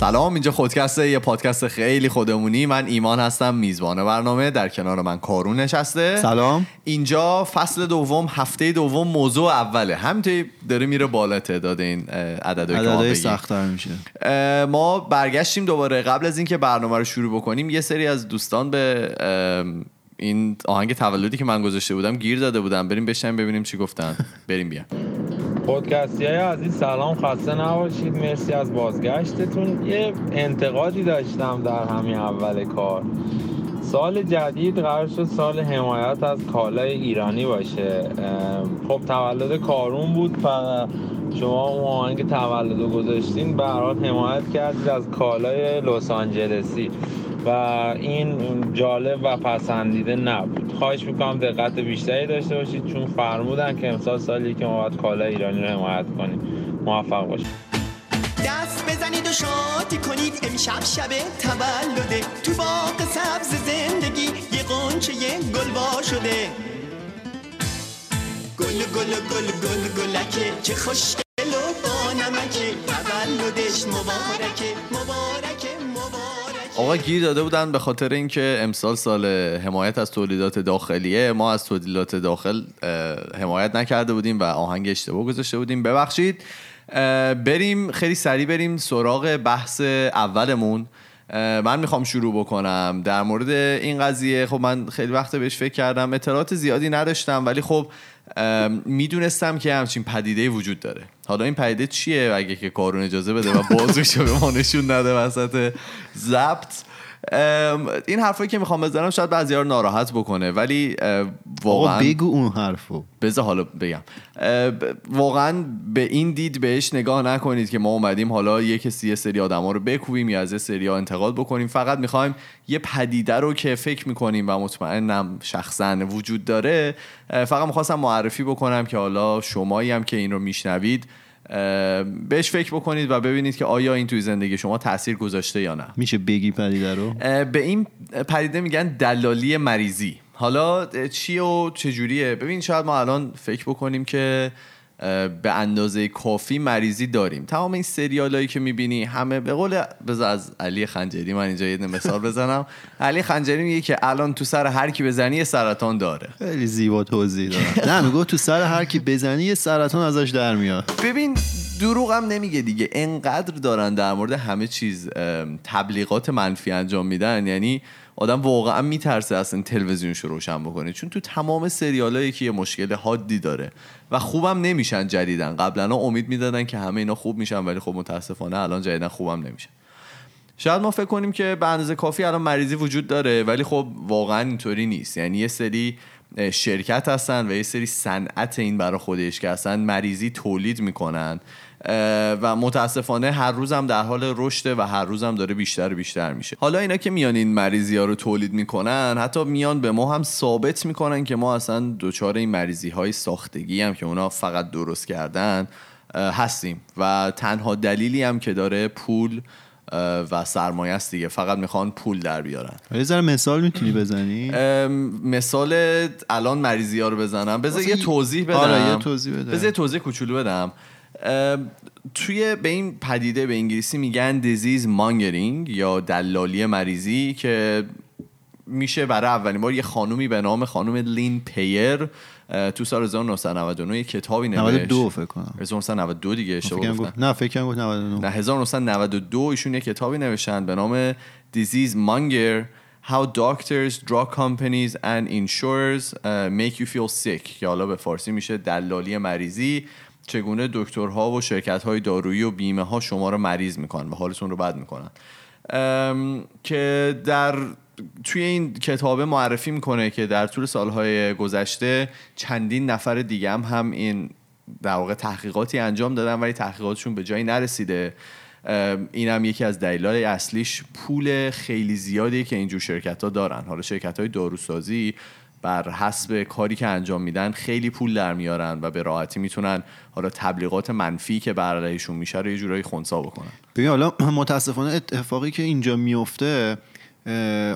سلام اینجا خودکسته یه پادکست خیلی خودمونی. من ایمان هستم میزبان برنامه. در کنار من کارون نشسته. سلام. اینجا فصل دوم هفته دوم موضوع اوله. همینطوری داره میره بالا تعداد این عددهای عددهای. سخت‌تر میشه. ما برگشتیم دوباره. قبل از اینکه برنامه رو شروع بکنیم یه سری از دوستان به این آهنگ تولدی که من گذاشته بودم گیر داده بودم بریم بشنیم ببینیم چی گفتن. بریم بیا. پادکستی های عزیز سلام خسته نباشید. مرسی از بازگشتتون. یه انتقادی داشتم در همین اول کار. سال جدید قرار شد سال حمایت از کالای ایرانی باشه. خب تولد کارون بود. و شما اون آهنگ تولد گذاشتین به حمایت کردید از کالای لس آنجلسی. و این جالب و پسندیده نبود. خواهش می‌کنم دقت بیشتری داشته باشید چون فرمودن که امسال سالی که ما باید کالای ایرانی رو حمایت کنیم. موفق باشید. دست بزنید و شادی کنید. امشب شب تولده. تو باغ سبز زندگی یه قنچه یه گل شده. گل گل گل گل گلکه. چه خوشگل و با نمکه. تولدش مبارکه. مبارکه آقا گیر داده بودن به خاطر اینکه امسال سال حمایت از تولیدات داخلیه ما از تولیدات داخل حمایت نکرده بودیم و آهنگ اشتباه گذاشته بودیم. ببخشید بریم خیلی سریع بریم سراغ بحث اولمون. من می‌خوام شروع بکنم در مورد این قضیه. خب من خیلی وقت بهش فکر کردم. اطلاعات زیادی نداشتم ولی خب می‌دونستم که همچین پدیده وجود داره. حالا این پدیده چیه؟ اگه که کارون اجازه بده و بازوشو به ما نشون نده وسط ضبط. این حرفایی که می‌خوام بزنم شاید بعضی رو ناراحت بکنه ولی واقعا بگو اون حرفو. بذار حالا بگم. واقعا به این دید بهش نگاه نکنید که ما اومدیم حالا یه کسی یه سری آدما رو بکوبیم یا از سری ها انتقاد بکنیم. فقط می‌خوایم یه پدیده رو که فکر می‌کنیم و مطمئنم شخصا وجود داره فقط می‌خواستم معرفی بکنم که حالا شمایی هم که این رو میشنوید. بهش فکر بکنید و ببینید که آیا این توی زندگی شما تاثیر گذاشته یا نه. میشه بگی پدیده رو؟ به این پدیده میگن دلالی مریضی. حالا چی و چجوریه؟ ببین شاید ما الان فکر بکنیم که به اندازه کافی مریضی داریم. تمام این سریال هایی که می‌بینی همه به قول بذار از علی خنجری من اینجا یه مثال بزنم. علی خنجری میگه که الان تو سر هر کی بزنی یه سرطان داره. خیلی زیبا توضیح دادم نه میگو تو سر هر کی بزنی یه سرطان ازش در میاد. ببین دروغ هم نمیگه دیگه. انقدر دارن در مورد همه چیز تبلیغات منفی انجام میدن. یعنی آدم واقعا میترسه اصلا تلویزیونش رو روشن بکنه. چون تو تمام سریالایی که یه مشکل حادی داره و خوبم نمیشن جدیدن قبلا امید می‌دادن که همه اینا خوب میشن ولی خب متاسفانه الان جدیدن خوبم نمیشن. شاید ما فکر کنیم که به اندازه کافی الان مریضی وجود داره ولی خب واقعا اینطوری نیست. یعنی یه سری شرکت هستن و یه سری صنعت این برای خودش که اصلا مریضی تولید می‌کنن. و متاسفانه هر روز هم در حال رشده و هر روز هم داره بیشتر و بیشتر میشه. حالا اینا که میان این مریضی ها رو تولید می‌کنن حتی میان به ما هم ثابت می‌کنن که ما اصلا دچار این مریضی های ساختگی هم که اونا فقط درست کردن هستیم. و تنها دلیلی هم که داره پول و سرمایه است دیگه. فقط می‌خوان پول در بیارن. یه ذره مثال می‌تونی بزنی؟ مثال الان مریضی ها رو بزنم. بذار یه توضیح بدم. آره، یه توضیح بده. بذار یه توضیح کوچولو بدم. توی به این پدیده به انگلیسی میگن دیزیز مانگرینگ یا دلالی مریضی که میشه برای اولین بار یه خانومی به نام خانم لین پیر تو سال 1999 یه کتابی نوشت. 92 فکر کنم. 1992 دیگه اشتباه گفتم گفت نه فکرم گفت 99 نه. 1992 ایشون یه کتابی نوشتن به نام Disease Monger How Doctors, Drug Companies and Insurers uh, Make You Feel Sick که حالا به فارسی میشه دلالی مریضی. چگونه دکترها و شرکت های دارویی و بیمه ها شما رو مریض می‌کنن و حالتون رو بد می‌کنن. که در توی این کتابه معرفی می‌کنه که در طول سالهای گذشته چندین نفر دیگه هم, هم این در واقع تحقیقاتی انجام دادن ولی تحقیقاتشون به جایی نرسیده. این هم یکی از دلایل اصلیش پول خیلی زیادی که اینجور شرکت ها دارن. حالا شرکت های داروسازی بر حسب کاری که انجام میدن خیلی پول در میارن و به راحتی می‌تونن حالا تبلیغات منفی که بر علیهشون میشه رو یه جورایی خونسا بکنن. ببین حالا متاسفانه اتفاقی که اینجا میفته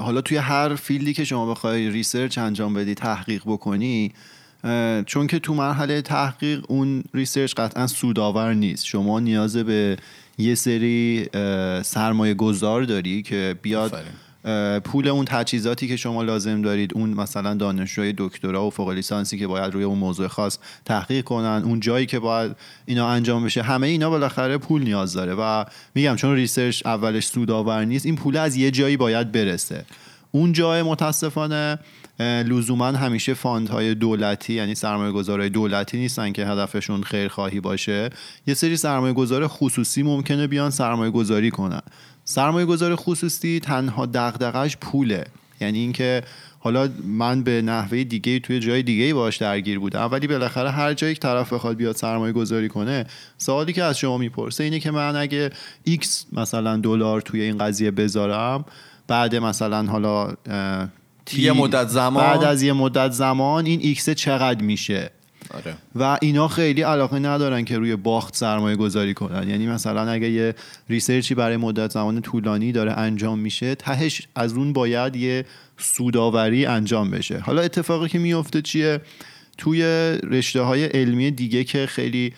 حالا توی هر field ی که شما بخوای research انجام بدی تحقیق بکنی چون که تو مرحله تحقیق اون research قطعا سودآور نیست شما نیاز به یه سری سرمایه گذار داری که بیاد آفرین. پول اون تجهیزاتی که شما لازم دارید اون مثلا دانشجوی دکترا و فوق لیسانسی که باید روی اون موضوع خاص تحقیق کنن اون جایی که باید اینا انجام بشه همه اینا بالاخره پول نیاز داره. و میگم چون research اولش سودآور نیست این پول از یه جایی باید برسه. اون جای متاسفانه لزوما همیشه fund های دولتی یعنی سرمایه گذارهای دولتی نیستن که هدفشون خیرخواهی باشه. یه سری سرمایه گذار خصوصی ممکنه بیان سرمایه گذاری کنن. سرمایه گذار خصوصی تنها دغدغش پوله. یعنی اینکه حالا من به نحوه دیگه توی جای دیگه باش درگیر بودم ولی بالاخره هر جایی که طرف بخواد بیاد سرمایه گذاری کنه سوالی که از شما می‌پرسه اینه که من اگه X مثلا دلار توی این قضیه بذارم بعد مثلا حالا یه مدت زمان. بعد از یه مدت زمان این X چقدر میشه. آره. و اینا خیلی علاقه ندارن که روی باخت سرمایه گذاری کنن. یعنی مثلا اگه یه research ی برای مدت زمان طولانی داره انجام میشه تهش از اون باید یه سودآوری انجام بشه. حالا اتفاقی که میفته چیه؟ توی رشته های علمی دیگه که خیلی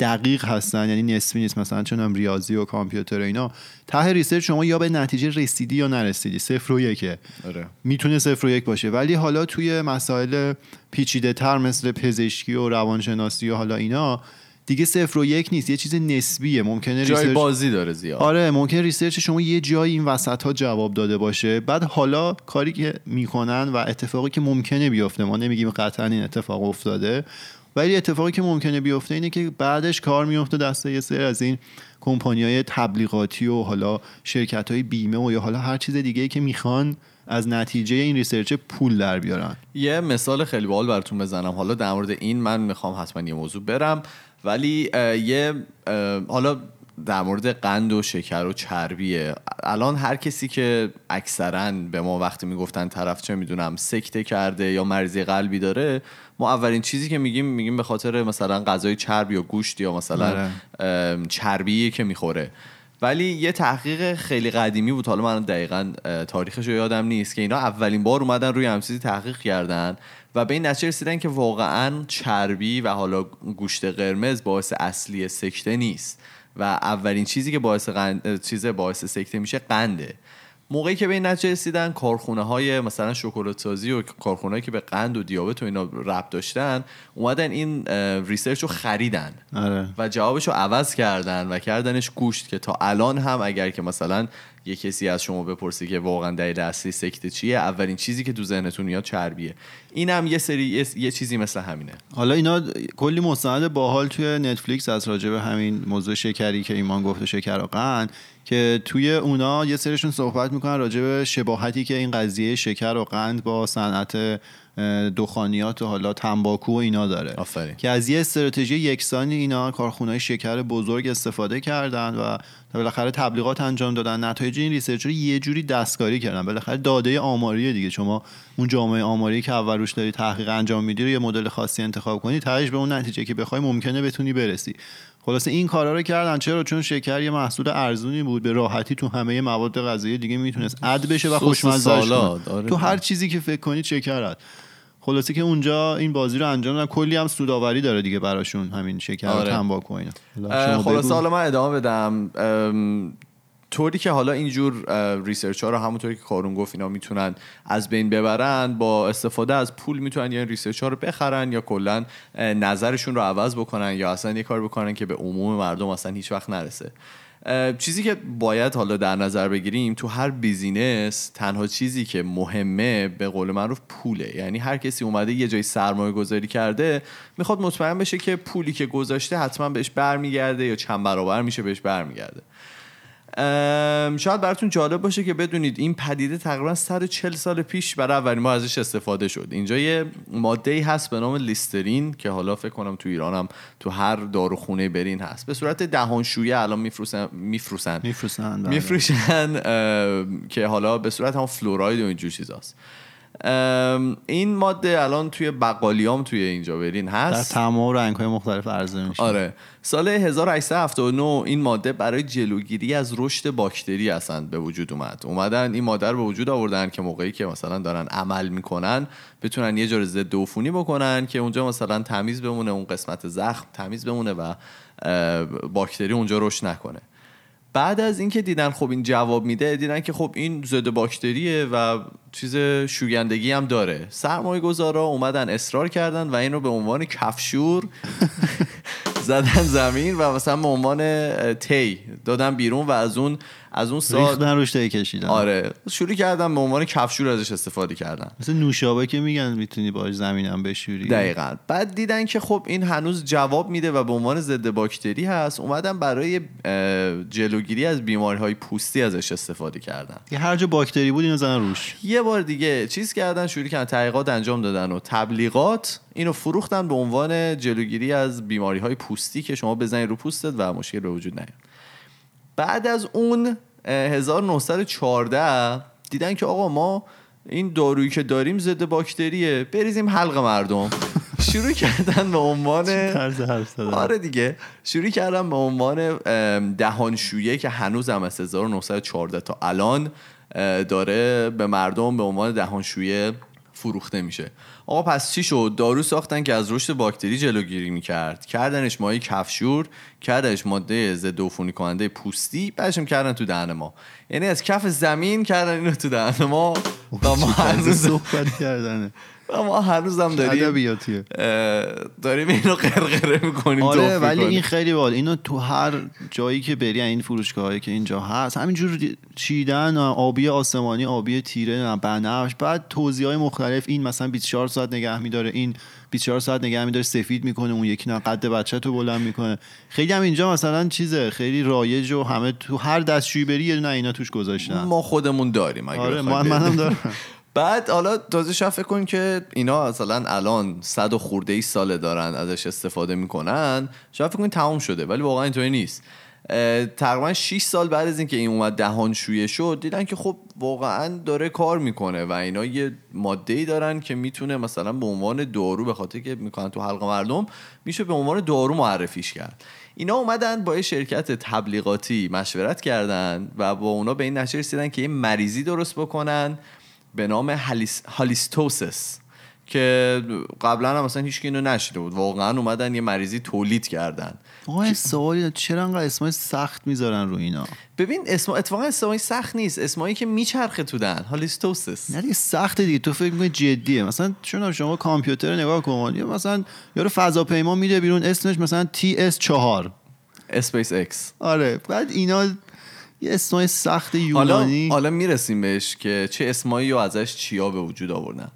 دقیق هستن یعنی نسبی نیست مثلا چون ریاضی و کامپیوتر و اینا. ته research شما یا به نتیجه رسیدی یا نرسیدی؟ صفر و یکه آره. می‌تونه صفر و یک باشه. ولی حالا توی مسائل پیچیده تر مثل پزشکی و روانشناسی و حالا اینا دیگه صفر و یک نیست. یه چیز نسبیه. ممکنه جای research بازی داره زیاد. آره ممکن research شما یه جایی این وسط ها جواب داده باشه. بعد حالا کاری که می‌کنن و اتفاقی که ممکنه بیفته ما نمیگیم قطعا این اتفاق افتاده ولی اتفاقی که ممکنه بیفته اینه که بعدش کار میفته دست یه سری از این کمپانی های تبلیغاتی و حالا شرکت های بیمه و یا حالا هر چیز دیگه که می‌خوان از نتیجه این research پول در بیارن. یه مثال خیلی باحال براتون بزنم. حالا در مورد این من می‌خوام حتما یه موضوع برم. ولی یه حالا در مورد قند و شکر و چربیه. الان هر کسی که اکثرا به ما وقتی می‌گفتن طرف چه می‌دونم سکته کرده یا مریضی قلبی داره ما اولین چیزی که میگیم میگیم به خاطر مثلا غذای چرب یا گوشت یا مثلا آره. چربی که می‌خوره. ولی یه تحقیق خیلی قدیمی بود. حالا من دقیقا تاریخش رو یادم نیست که اینا اولین بار اومدن روی همین چیزی تحقیق کردن و به این نتیجه رسیدن که واقعا چربی و حالا گوشت قرمز باعث اصلی سکته نیست. و اولین چیزی که باعث قند... چیز باعث سکته میشه قنده. موقعی که به این نتیجه رسیدن کارخونه های مثلا شکلات سازی و کارخونه که به قند و دیابت و اینا ربط داشتن اومدن این research رو خریدن. آره. و جوابش رو عوض کردن و کردنش گوشت که تا الان هم اگر که مثلا یه کسی از شما بپرسه که واقعا دلیل اصلی سکته چیه اولین چیزی که تو ذهنتون میاد چربیه. این هم یه سری یه, یه چیزی مثل همینه. حالا اینا کلی مستند باحال توی نتفلیکس از راجع به همین موضوع شکری که ایمان گفته شکر و قند که توی اونا یه سریشون صحبت می‌کنن راجع به شباهتی که این قضیه شکر و قند با صنعت دخانیات و حالا تنباکو و اینا داره. آفرین. که از یه استراتژی یکسانی اینا کارخونه شکر بزرگ استفاده کردن و بالاخره تبلیغات انجام دادن. نتایج این research رو یه جوری دستکاری کردن. بالاخره داده آماریه دیگه. شما اون جامعه آماری که اول روش داری تحقیق انجام میدی رو یه مدل خاصی انتخاب کنی تهش به اون نتیجه که بخوای ممکنه بتونی برسی. خلاصه این کارا رو کردن. چرا؟ چون شکر یه محصول ارزونی بود. به راحتی تو همه مواد غذایی دیگه می‌تونست add بشه و خوشمزه آره تو هر چیزی که فکر کنی شکرت. خلاصه که اونجا این بازی رو انجام دادن کلی هم سوداوری داره دیگه براشون همین شکر آره. تنباکو اینا خلاصه. حالا من ادامه بدم طوری که حالا اینجور research ها رو همونطوری که کارون گفت اینا می‌تونن از بین ببرن با استفاده از پول می‌تونن یا این research ها رو بخرن یا کلا نظرشون رو عوض بکنن یا اصلا یه کار بکنن که به عموم مردم اصلا هیچ وقت نرسه چیزی که باید حالا در نظر بگیریم تو هر business تنها چیزی که مهمه به قول معروف پوله. یعنی هر کسی اومده یه جای سرمایه گذاری کرده می‌خواد مطمئن بشه که پولی که گذاشته حتما بهش برمیگرده یا چند برابر میشه بهش برمیگرده. شاید براتون جالب باشه که بدونید این پدیده تقریبا 140 سال پیش برای اولین بار ازش استفاده شد. اینجا یه ماده ای هست به نام لیسترین که حالا فکر کنم تو ایران هم تو هر داروخونه برین هست. به صورت دهانشویه الان میفروسن میفروسن. میفروسن بله. میفروشن اه، که حالا به صورت هم فلوراید و اینجور چیزاست. این ماده الان توی بقالیام توی اینجا برین در هست تمام رنگ های مختلف عرضه میشه. آره. سال 1879 این ماده برای جلوگیری از رشد باکتری اصلا به وجود اومد. اومدن این ماده رو به وجود آوردن که موقعی که مثلا دارن عمل می‌کنن بتونن یه جور ضد عفونی بکنن که اونجا مثلا تمیز بمونه اون قسمت زخم تمیز بمونه و باکتری اونجا رشد نکنه. بعد از اینکه دیدن خب این جواب میده دیدن که خب این ضد باکتریه و چیز شویندگی هم داره. سرمایه گذارا اومدن اصرار کردن و این رو به عنوان کفشور زدن زمین و مثلا به عنوان تی دادن بیرون و از اون از اون سال ریختن روش کشیدن. آره. شروع کردن به عنوان کفشور ازش استفاده کردن. مثل نوشابه که میگن می‌تونی باش زمینم بشوری. دقیقا. بعد دیدن که خب این هنوز جواب میده و به عنوان ضد باکتری هست اومدن برای جلوگیری از بیماری های پوستی ازش استفاده کردن که هر جا باکتری بود اینو زدن روش. یه بار دیگه چیز کردن شروع کردن تحقیقات انجام دادن و تبلیغات اینو فروختن به عنوان جلوگیری از بیماری های پوستی که شما بزنید رو پوستت و مشکل به وجود نیاد. بعد از اون 1914 دیدن که آقا ما این دارویی که داریم ضد باکتریه بریزیم حلق مردم. شروع کردن به عنوان آره دیگه. شروع کردم به عنوان دهانشویه که هنوز هم از 1914 تا الان داره به مردم به عنوان دهانشویه فروخته میشه. آقا پس چی شد؟ دارو ساختن که از رشد باکتری جلوگیری می‌کرد. کردنش مایع کفشور کردنش ماده ضد عفونی کننده پوستی بعدش هم کردن تو دهن ما. یعنی از کف زمین کردن اینو تو دهن ما و ما هنوز صحبت کردنه. ما هنوز هم داریم داریم اینو قرقره می‌کنیم آره ولی این خیلی بال اینو تو هر جایی که بری این فروشگاهایی که اینجا هست همینجور چیدن آبی آسمانی آبی تیره بنفش بعد توضیح های مختلف. این مثلا 24 ساعت نگه میداره این 24 ساعت نگه میداره سفید می‌کنه اون یکی نه قد بچه تو بلند می‌کنه. خیلی هم اینجا مثلا چیزه خیلی رایج و همه تو هر دستشویی بری یه دونه اینا توش گذاشتن. ما خودمون داریم اگه آره من بری. منم دارم. بعد حالا تازه شاید فکر کن که اینا مثلا الان صد و خورده ای ساله دارن ازش استفاده می‌کنن. شاید فکر کن تمام شده ولی واقعا اینطوری نیست. تقریبا 6 سال بعد از اینکه این اومد دهانشویه شد دیدن که خب واقعا داره کار می‌کنه و اینا یه ماده ای دارن که می‌تونه مثلا به عنوان دارو به خاطر که می‌کنن تو حلق مردم میشه به عنوان دارو معرفیش کرد. اینا اومدن با یه شرکت تبلیغاتی مشورت کردن و با اونا به این نتیجه رسیدن که یه مریضی درست بکنن. به نام هالیس... هالیستوسس که قبلا هم مثلا هیچ اینو نشده بود. واقعا اومدن یه مریضی تولید کردن. آقا سوالی چرا انقدر اسمای سخت می‌ذارن رو اینا؟ ببین اسم اتفاقا اسمایی سخت نیست. اسمایی که میچرخه تو دهن halitosis. نه دیگه سخته دیگه. تو فکر می‌کنی جدیه. مثلا چون شما کامپیوتر رو نگاه کن. یا مثلا یارو فضاپیما میده بیرون اسمش مثلا TS4 SpaceX آره. بعد اینا یه اسمای سخت حالا یونانی. حالا می‌رسیم بهش که چه اسمایی رو ازش چیا به وجود آوردن.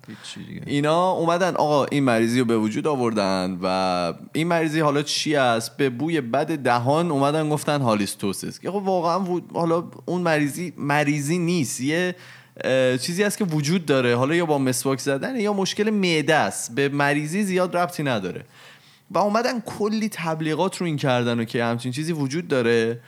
اینا اومدن آقا این مریضی رو به وجود آوردن و این مریضی حالا چی است؟ به بوی بد دهان اومدن گفتن halitosis. که خب واقعا حالا اون مریضی مریضی نیست. یه چیزی هست که وجود داره. حالا یا با مسواک زدن یا مشکل معده است. به مریضی زیاد ربطی نداره. و اومدن کلی تبلیغات رو این کردن و که همچین چیزی وجود داره.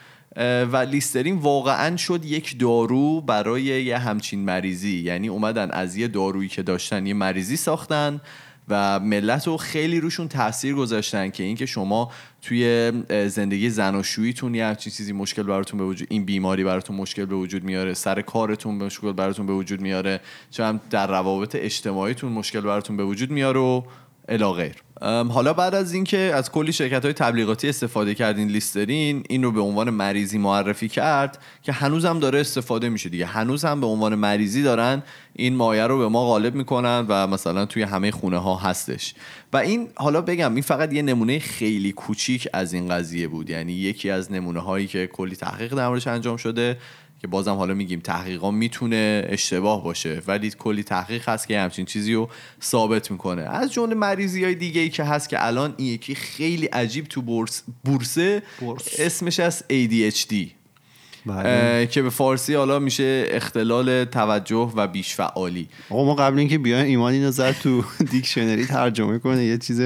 و لیسترین واقعا شد یک دارو برای یه همچین مریضی. یعنی اومدن از یه دارویی که داشتن یه مریضی ساختن و ملت رو خیلی روشون تاثیر گذاشتن که اینکه شما توی زندگی زناشوییتون یه همچین چیزی مشکل براتون به وجود این بیماری براتون مشکل به وجود میاره سر کارتون مشکل براتون به وجود میاره هم در روابط اجتماعیتون مشکل براتون به وجود میاره و الی حالا بعد از اینکه از کلی شرکت های تبلیغاتی استفاده کردین لیسترین این رو به عنوان مریضی معرفی کرد که هنوز هم داره استفاده میشه دیگه. هنوز هم به عنوان مریضی دارن این مایه رو به ما غالب می‌کنن و مثلا توی همه خونه ها هستش. و این حالا بگم این فقط یه نمونه خیلی کوچیک از این قضیه بود. یعنی یکی از نمونه هایی که کلی تحقیق در انجام شده. که بازم حالا میگیم تحقیقا می‌تونه اشتباه باشه ولی کلی تحقیق هست که همچین چیزی رو ثابت می‌کنه. از جمله مریضی های دیگه ای که هست که الان این یکی خیلی عجیب تو بورس بورسه. بورس. اسمش از ADHD بله. که به فارسی حالا میشه اختلال توجه و بیش فعالی آقا ما قبل اینکه بیایم ایمان اینو زد تو دیکشنری ترجمه کنه. یه چیز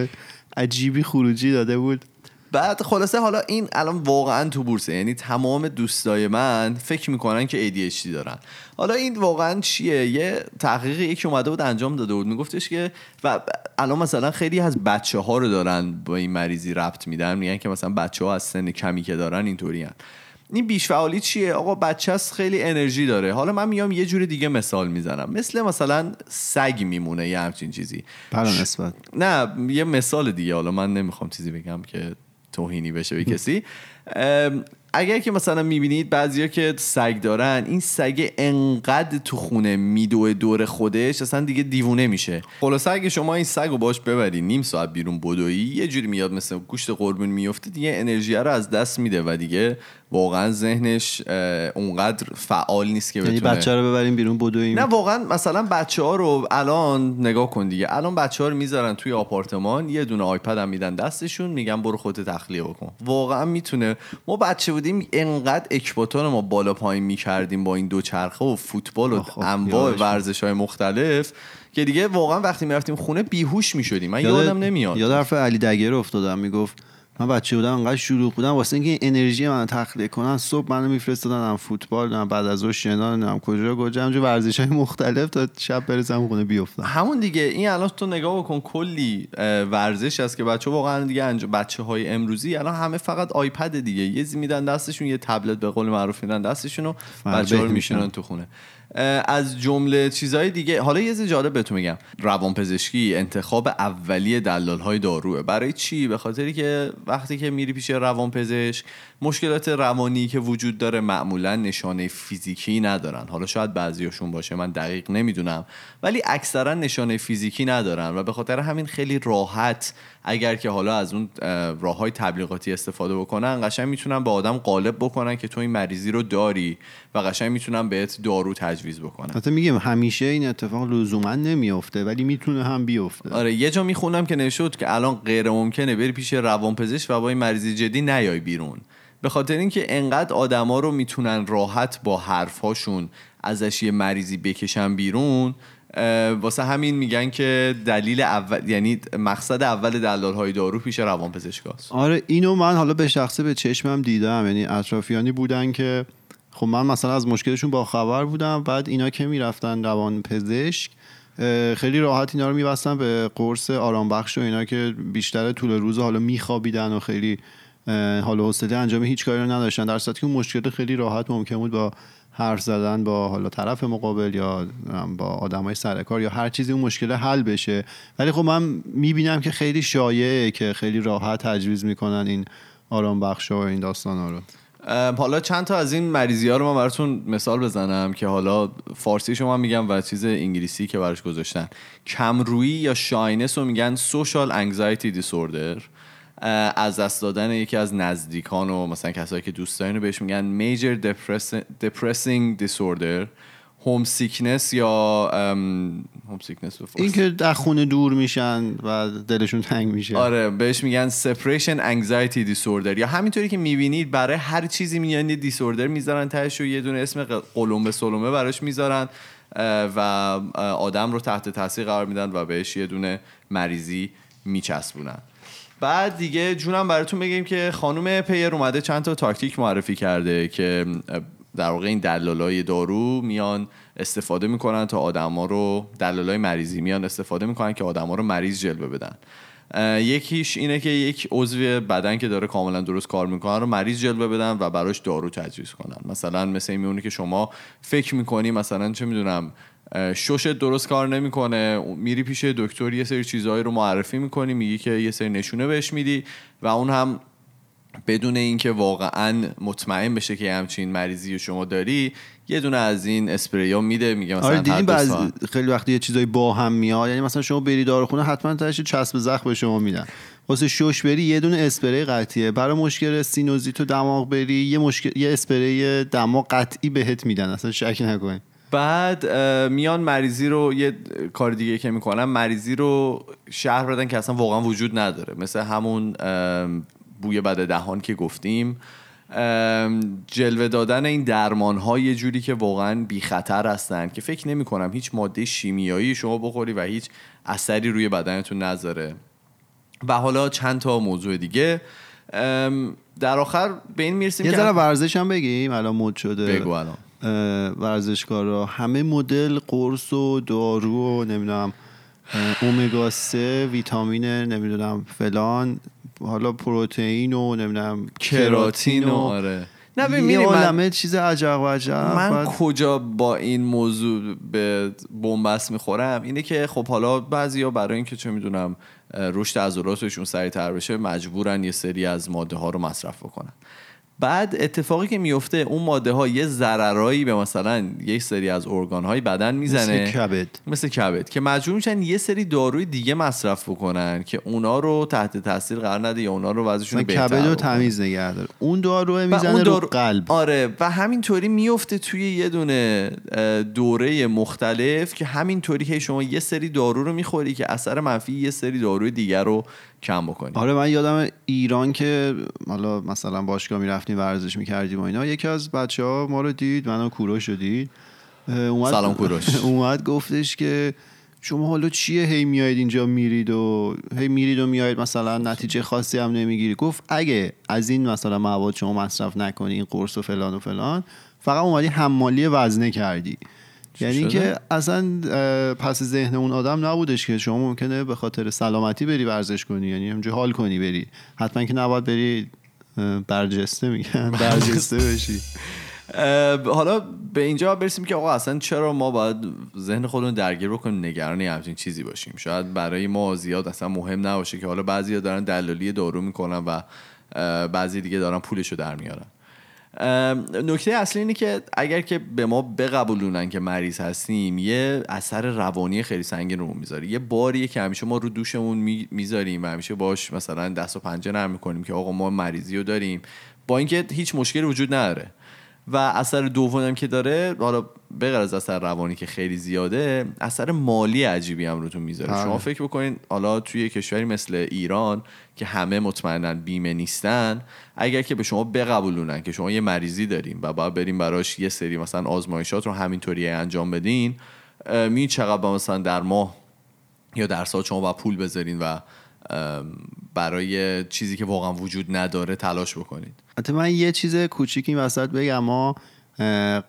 عجیبی خروجی داده بود. بعد خلاصه حالا این الان واقعا تو بورسه. یعنی تمام دوستای من فکر می‌کنن که ADHD دارن. حالا این واقعا چیه؟ یه تحقیق یکی اومده بود انجام داده بود. میگفتش که و الان مثلا خیلی از بچه ها رو دارن با این مریضی ربط میدن. میگن که مثلا بچه ها از سن کمی که دارن اینطوری این بیش فعالی چیه؟ آقا بچه هست خیلی انرژی داره. حالا من میام یه جور دیگه مثال می‌زنم. مثل مثلا سگ میمونه یه همچین چیزی. بلا نسبت. نه یه مثال دیگه. حالا من نمی‌خوام چیزی بگم که توهینی بشه به کسی. اگر که مثلا می‌بینید بعضیا که سگ دارن این سگ انقدر تو خونه میدوه دور خودش اصلا دیگه دیوونه میشه. خلاصه اگه شما این سگ رو باش ببری نیم ساعت بیرون بدوی یه جوری میاد مثل گوشت قربون میفته دیگه انرژی رو از دست میده و دیگه واقعا ذهنش اونقدر فعال نیست که یعنی بتونه بچه رو ببریم بیرون بدویم نه واقعا مثلا بچه ها رو الان نگاه کن دیگه. الان بچه ها رو می‌ذارن توی آپارتمان یه دونه آیپد هم میدن دستشون میگن برو خودت تخلیه بکن. واقعا می‌تونه ما بچه بودیم انقدر اکباتان ما بالا پایین می‌کردیم با این دو چرخه و فوتبال و آخ، انواع ورزش های مختلف که دیگه واقعا وقتی می‌رفتیم خونه بیهوش می‌شدیم. من یادم نمیاد. یاد حرف علی دگر افتادم می‌گفت من بچه بودم انقدر شروع بودم. واسه اینکه این انرژی من تخلیه کنن صبح منو میفرستادن هم فوتبال هم بعد از ظهر شنا هم کجا کجا. همجور ورزش های مختلف تا شب برسم خونه بیفتم. همون دیگه. این الان تو نگاه بکن کلی ورزش هست که بچه واقعا دیگه انجام بچه های امروزی الان همه فقط آیپد دیگه. یه میدن دستشون یه تبلت به قول معروف میدن دستشون و فربه بچه ها رو میشن. میشونن تو خونه. از جمله چیزهای دیگه. حالا یه چیز جالب بهتون میگم. روانپزشکی انتخاب اولیه دلال های داروه. برای چی؟ به خاطری که وقتی که میری پیش روانپزشک مشکلات روانی که وجود داره معمولا نشانه فیزیکی ندارن. حالا شاید بعضیاشون باشه من دقیق نمی‌دونم. ولی اکثرا نشانه فیزیکی ندارن و به خاطر همین خیلی راحت اگر که حالا از اون راه های تبلیغاتی استفاده بکنن قشنگ می‌تونن به آدم غالب بکنن که تو این مریضی رو داری و قشنگ می‌تونن بهت دارو تجویز بکنن. حتی میگم همیشه این اتفاق لزوما نمیافته ولی می‌تونه هم بیفته. آره یه جا می‌خونم که نشد که الان غیر ممکنه بری پیش روانپزشک و با این مریضی جدی نیای بیرون. به خاطر اینکه انقدر آدما رو می‌تونن راحت با حرفهاشون ازش یه مریضی بکشن بیرون واسه همین میگن که دلیل اول یعنی مقصد اول دلال های دارو پیش روانپزشکاست آره اینو من حالا به شخصه به چشمم دیدم. یعنی اطرافیانی بودن که خب من مثلا از مشکلشون با خبر بودم بعد اینا که می‌رفتن روان پزشک خیلی راحت اینا رو میبستن به قرص آرام بخش و اینا که بیشتر طول روز حالا میخوابیدن و خیلی اه، حال و حوصله انجام هیچ کاری رو نداشتن. در صورتی که مشکل خیلی راحت ممکن بود با حرف زدن با حالا طرف مقابل یا با آدمای سر کار یا هر چیزی اون مشکل حل بشه. ولی خب من می‌بینم که خیلی شایعه که خیلی راحت تجویز می‌کنن این آرام بخش و این داستان ها رو حالا چند تا از این مریضی ها رو من براتون مثال بزنم که حالا فارسی شما میگم و چیز انگلیسی که براش گذاشتن. کمرویی یا شاینس رو میگن سوشال انگزایتی دیسوردر از دست دادن یکی از نزدیکان و مثلا کسایی که دوست دارین رو بهش میگن میجر depressing disorder homesickness یا homesickness این که در خونه دور میشن و دلشون تنگ میشه. آره بهش میگن separation anxiety disorder. یا همینطوری که می‌بینید برای هر چیزی میان یه disorder می‌ذارن تهش و یه دونه اسم قلمبه سلمه براش می‌ذارن و آدم رو تحت تاثیر قرار میدن و بهش یه دونه مریضی میچسبونن. بعد دیگه جونم براتون بگیم که خانم پیر اومده چند تا تاکتیک معرفی کرده که در واقع این دلالای دارو میان استفاده می‌کنن تا آدما رو دلالای مریضی میان استفاده می‌کنن که آدما رو مریض جلوه بدن. یکیش اینه که یک عضو بدن که داره کاملا درست کار می‌کنن رو مریض جلوه بدن و براش دارو تجویز کنن. مثلا مثل این میمونه که شما فکر می‌کنی مثلا چه می‌دونم ششت درست کار نمی‌کنه. میری پیش دکتر یه سری چیزهایی رو معرفی می‌کنی میگی که یه سری نشونه بهش میدی و اون هم بدون اینکه واقعا مطمئن بشه که همچین مریضی رو شما داری یه دونه از این اسپری ها میده میگه مثلا آره دیدیم بعض. خیلی وقتی یه چیزایی با هم میاد یعنی مثلا شما بری داروخونه حتما تاش چسب زخم به شما میدن. واسه شش بری یه دونه اسپری قطعیه. برای مشکل سینوزیت و دماغ بری یه مشکل یه اسپری دماغ قطعی بهت میدن. اصلا شک نکنید. بعد میان مریضی رو یه کار دیگه که می‌کنن مریضی رو شهر بدن که اصلا واقعا وجود نداره. مثل همون بوی بد دهان که گفتیم. جلوه دادن این درمان ها یه جوری که واقعا بی خطر هستن که فکر نمی کنم هیچ ماده شیمیایی شما بخوری و هیچ اثری روی بدنتون نذاره. و حالا چند تا موضوع دیگه. در آخر به این می‌رسیم یه ذره ورزش هم بگیم الان مد شده. بگو الان. ورزشکارا. همه مدل قرص و دارو و نمی‌دونم اومگا 3 ویتامین نمی‌دونم فلان حالا پروتئین و نمی‌دونم کراتین و آره. نه ببین من, چیز عجب و عجب. من کجا با این موضوع به بنبست می‌خورم؟ اینه که خب حالا بعضیا برای اینکه چه می‌دونم رشد عضلاتشون سریعتر بشه مجبورن یه سری از ماده ها رو مصرف بکنن. بعد اتفاقی که میفته اون ماده ها یه ضررایی به مثلا یک سری از ارگان های بدن می‌زنه. مثل کبد. مثل کبد. که مجبور میشن یه سری داروی دیگه مصرف بکنن که اونا رو تحت تاثیر قرار نده یا اونا رو وضعشون بهتر کبد رو. تمیز نگه داره. اون داروه و می‌زنه اون رو دارو- قلب. آره و همینطوری میفته توی یه دونه دوره مختلف که همینطوری که شما یه سری دارو رو می‌خوری که اثر منفی یه سری داروی دیگر رو کم بکنی. آره من یادم ایران که حالا مثلا باشگاه می‌رفتیم ورزش می‌کردیم و اینا یکی از بچه ها ما رو دید منو کوروش رو دید. اومد سلام کوروش. اومد گفتش که شما حالا چیه هی میایید اینجا میرید و هی میرید و میایید مثلا نتیجه خاصی هم نمی‌گیری. گفت اگه از این مثلا مواد شما مصرف نکنی این قرص و فلان و فلان فقط اومدی حمالی وزنه کردی. یعنی؟ که اصلا پس ذهن اون آدم نبودش که شما ممکنه به خاطر سلامتی بری ورزش کنی یعنی همینجوری حال کنی بری. حتما که نباید بری برجسته میگن. برجسته بشی. حالا به اینجا برسیم که آقا اصلا چرا ما باید ذهن خودمون درگیر بکنیم نگران همچین چیزی باشیم؟ شاید برای ما زیاد اصلا مهم نباشه که حالا بعضیا دارن دلالی دارو می‌کنن و بعضی دیگه دارن پولشو در میارن. نکته اصلی اینه که اگر که به ما بقبولونن که مریض هستیم یه اثر روانی خیلی سنگین رو می‌ذاره. یه باریه که همیشه ما رو دوشمون می- می‌ذاریم و همیشه باش مثلا دست و پنجه نرم می‌کنیم که آقا ما مریضی رو داریم با اینکه هیچ مشکلی وجود نداره. و اثر دوم هم که داره حالا بغیر از اثر روانی که خیلی زیاده اثر مالی عجیبی هم روتون می‌ذاره بله. شما فکر بکنین حالا توی کشوری مثل ایران که همه مطمئنا بیمه نیستن اگر که به شما بقبولونن که شما یه مریضی داریم و باید بریم براش یه سری مثلا آزمایشات رو همینطوری انجام بدین می چقدر با مثلا در ماه یا در سال شما باید پول بذارین و برای چیزی که واقعا وجود نداره تلاش بکنید. حتی من یه چیز کوچیک این وسط بگم ما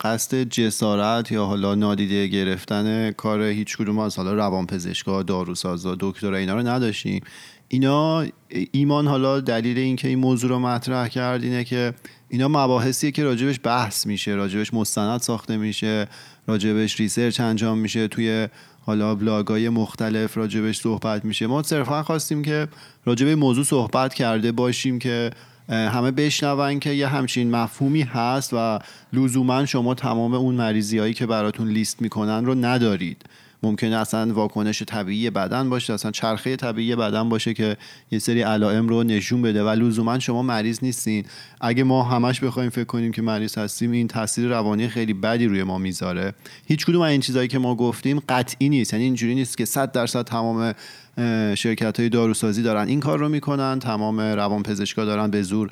قصد جسارت یا حالا نادیده گرفتن کار هیچ کدوم از حالا روانپزشکا داروسازا دکترا اینا رو نداشتیم. اینا ایمان حالا دلیل اینکه این موضوع رو مطرح کرد اینه که اینا مباحثیه که راجبش بحث میشه راجبش مستند ساخته میشه راجبش research انجام میشه توی حالا بلاگای مختلف راجبش صحبت میشه. ما صرفا خواستیم که راجب موضوع صحبت کرده باشیم که همه بشنون که یه همچین مفهومی هست و لزوما شما تمام اون مریضی هایی که براتون لیست می‌کنن رو ندارید. ممکنه اصلا واکنش طبیعی بدن باشه اصلا چرخه طبیعی بدن باشه که یه سری علائم رو نشون بده. و لزوما شما مریض نیستین. اگه ما همش بخوایم فکر کنیم که مریض هستیم این تاثیر روانی خیلی بدی روی ما می‌ذاره. هیچ کدوم از این چیزهایی که ما گفتیم قطعی نیست. یعنی اینجوری نیست که 100 درصد تمام شرکت های داروسازی دارن این کار رو می‌کنن تمام روانپزشکا دارن به زور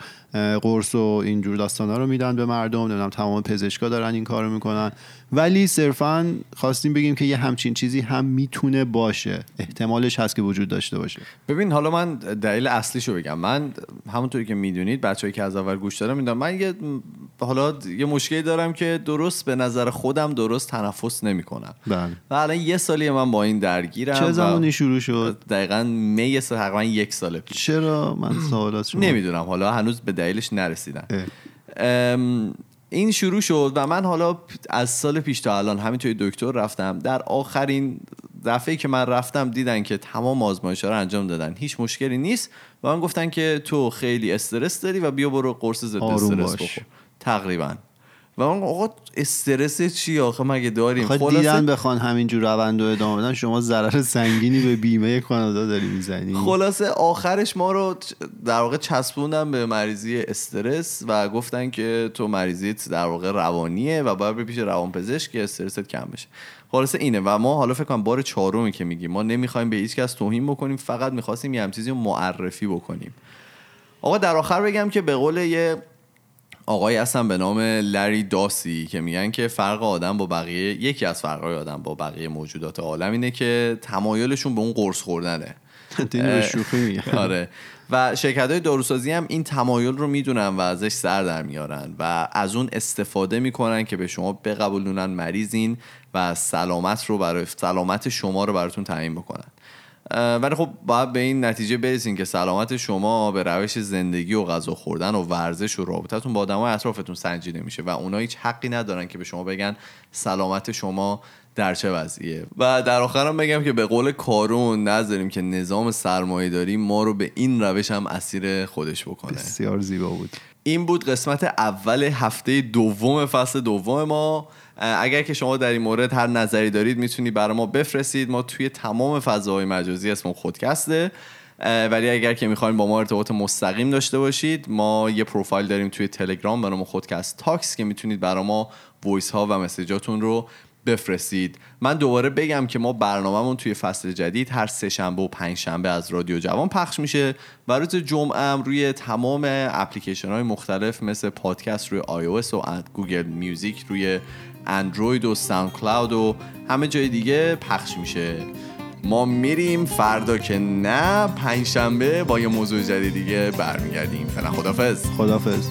قرص و اینجور داستانا رو میدن به مردم نمی‌دونم تمام پزشکا دارن این کار رو می‌کنن. ولی صرفا خواستیم بگیم که یه همچین چیزی هم می‌تونه باشه. احتمالش هست که وجود داشته باشه. ببین حالا من دلیل اصلیشو بگم. من همونطوری که می‌دونید بچه‌ای که از اول گوش دارم می‌دونم من یه حالا یه مشکلی دارم که درست به نظر خودم درست تنفس نمی‌کنم. بله. و الان یه سالی من با این درگیرم چه زمانی شروع شد؟ دقیقا می تقریبا یک سال پیش. چرا؟ من سوالات شما. نمی‌دونم. حالا هنوز به دلیلش نرسیدم. این شروع شد و من حالا از سال پیش تا الان همینطوری دکتر رفتم. در آخرین دفعه که من رفتم دیدن که تمام آزمایش رو انجام دادن. هیچ مشکلی نیست. و من گفتن که تو خیلی استرس داری و بیا برو قرص ضد استرس. بخور. تقریبا. و من آقا استرس چی آخه؟ مگه داریم. خلاصه- دیدن بخوان همینجور روند رو ادامه بدن شما ضرر سنگینی به بیمه کانادا داری می‌زنی. خلاصه آخرش ما رو در واقع چسبوندن به مریضی استرس و گفتن که تو مریضیت در واقع روانیه و باید بری پیش روانپزشک که استرست کم بشه. خلاصه اینه و ما حالا فکر کنم بار چهارمی که میگیم ما نمی‌خوایم به هیچ کس توهین بکنیم فقط می‌خواستیم یه هم چیزی رو معرفی بکنیم. آقا در آخر بگم که به قول یه آقای هستن به نام لری داسی که میگن که فرق آدم با بقیه یکی از فرقهای آدم با بقیه موجودات عالم اینه که تمایلشون به اون قرص خوردنه. به شوخی میگن. آره. و شرکت های داروسازی هم این تمایل رو می‌دونن و ازش سر در میارن و از اون استفاده می‌کنن که به شما بقبولونن مریضین و سلامت رو برای سلامت شما رو براتون تعیین بکنن. ولی خب باید به این نتیجه برسین که سلامت شما به روش زندگی و غذا خوردن و ورزش و رابطتون با آدمای اطرافتون سنجیده میشه و اونا هیچ حقی ندارن که به شما بگن سلامت شما در چه وضعیه. و در آخرم بگم که به قول کارون نذاریم که نظام سرمایه داری ما رو به این روش هم اسیر خودش بکنه. بسیار زیبا بود. این بود قسمت اول هفته دوم فصل دوم ما. اگر که شما در این مورد هر نظری دارید می‌تونید برای ما بفرستید. ما توی تمام فضاهای مجازی اسم خودکسته. ولی اگر که می‌خواین با ما ارتباط مستقیم داشته باشید ما یه پروفایل داریم توی تلگرام برای ما خودکست تاکس که می‌تونید برای ما voice ها و message اتون رو بفرستید. من دوباره بگم که ما برنامهمون توی فصل جدید هر سه شنبه و پنج شنبه از رادیو جوان پخش میشه و روز جمعه روی تمام اپلیکیشن های مختلف مثل پادکست روی آی و Google Music روی اندروید و SoundCloud و همه جای دیگه پخش میشه. ما میریم فردا که نه پنج شنبه با یه موضوع جدید دیگه برمیگردیم. فعلا خدافظ خدافظ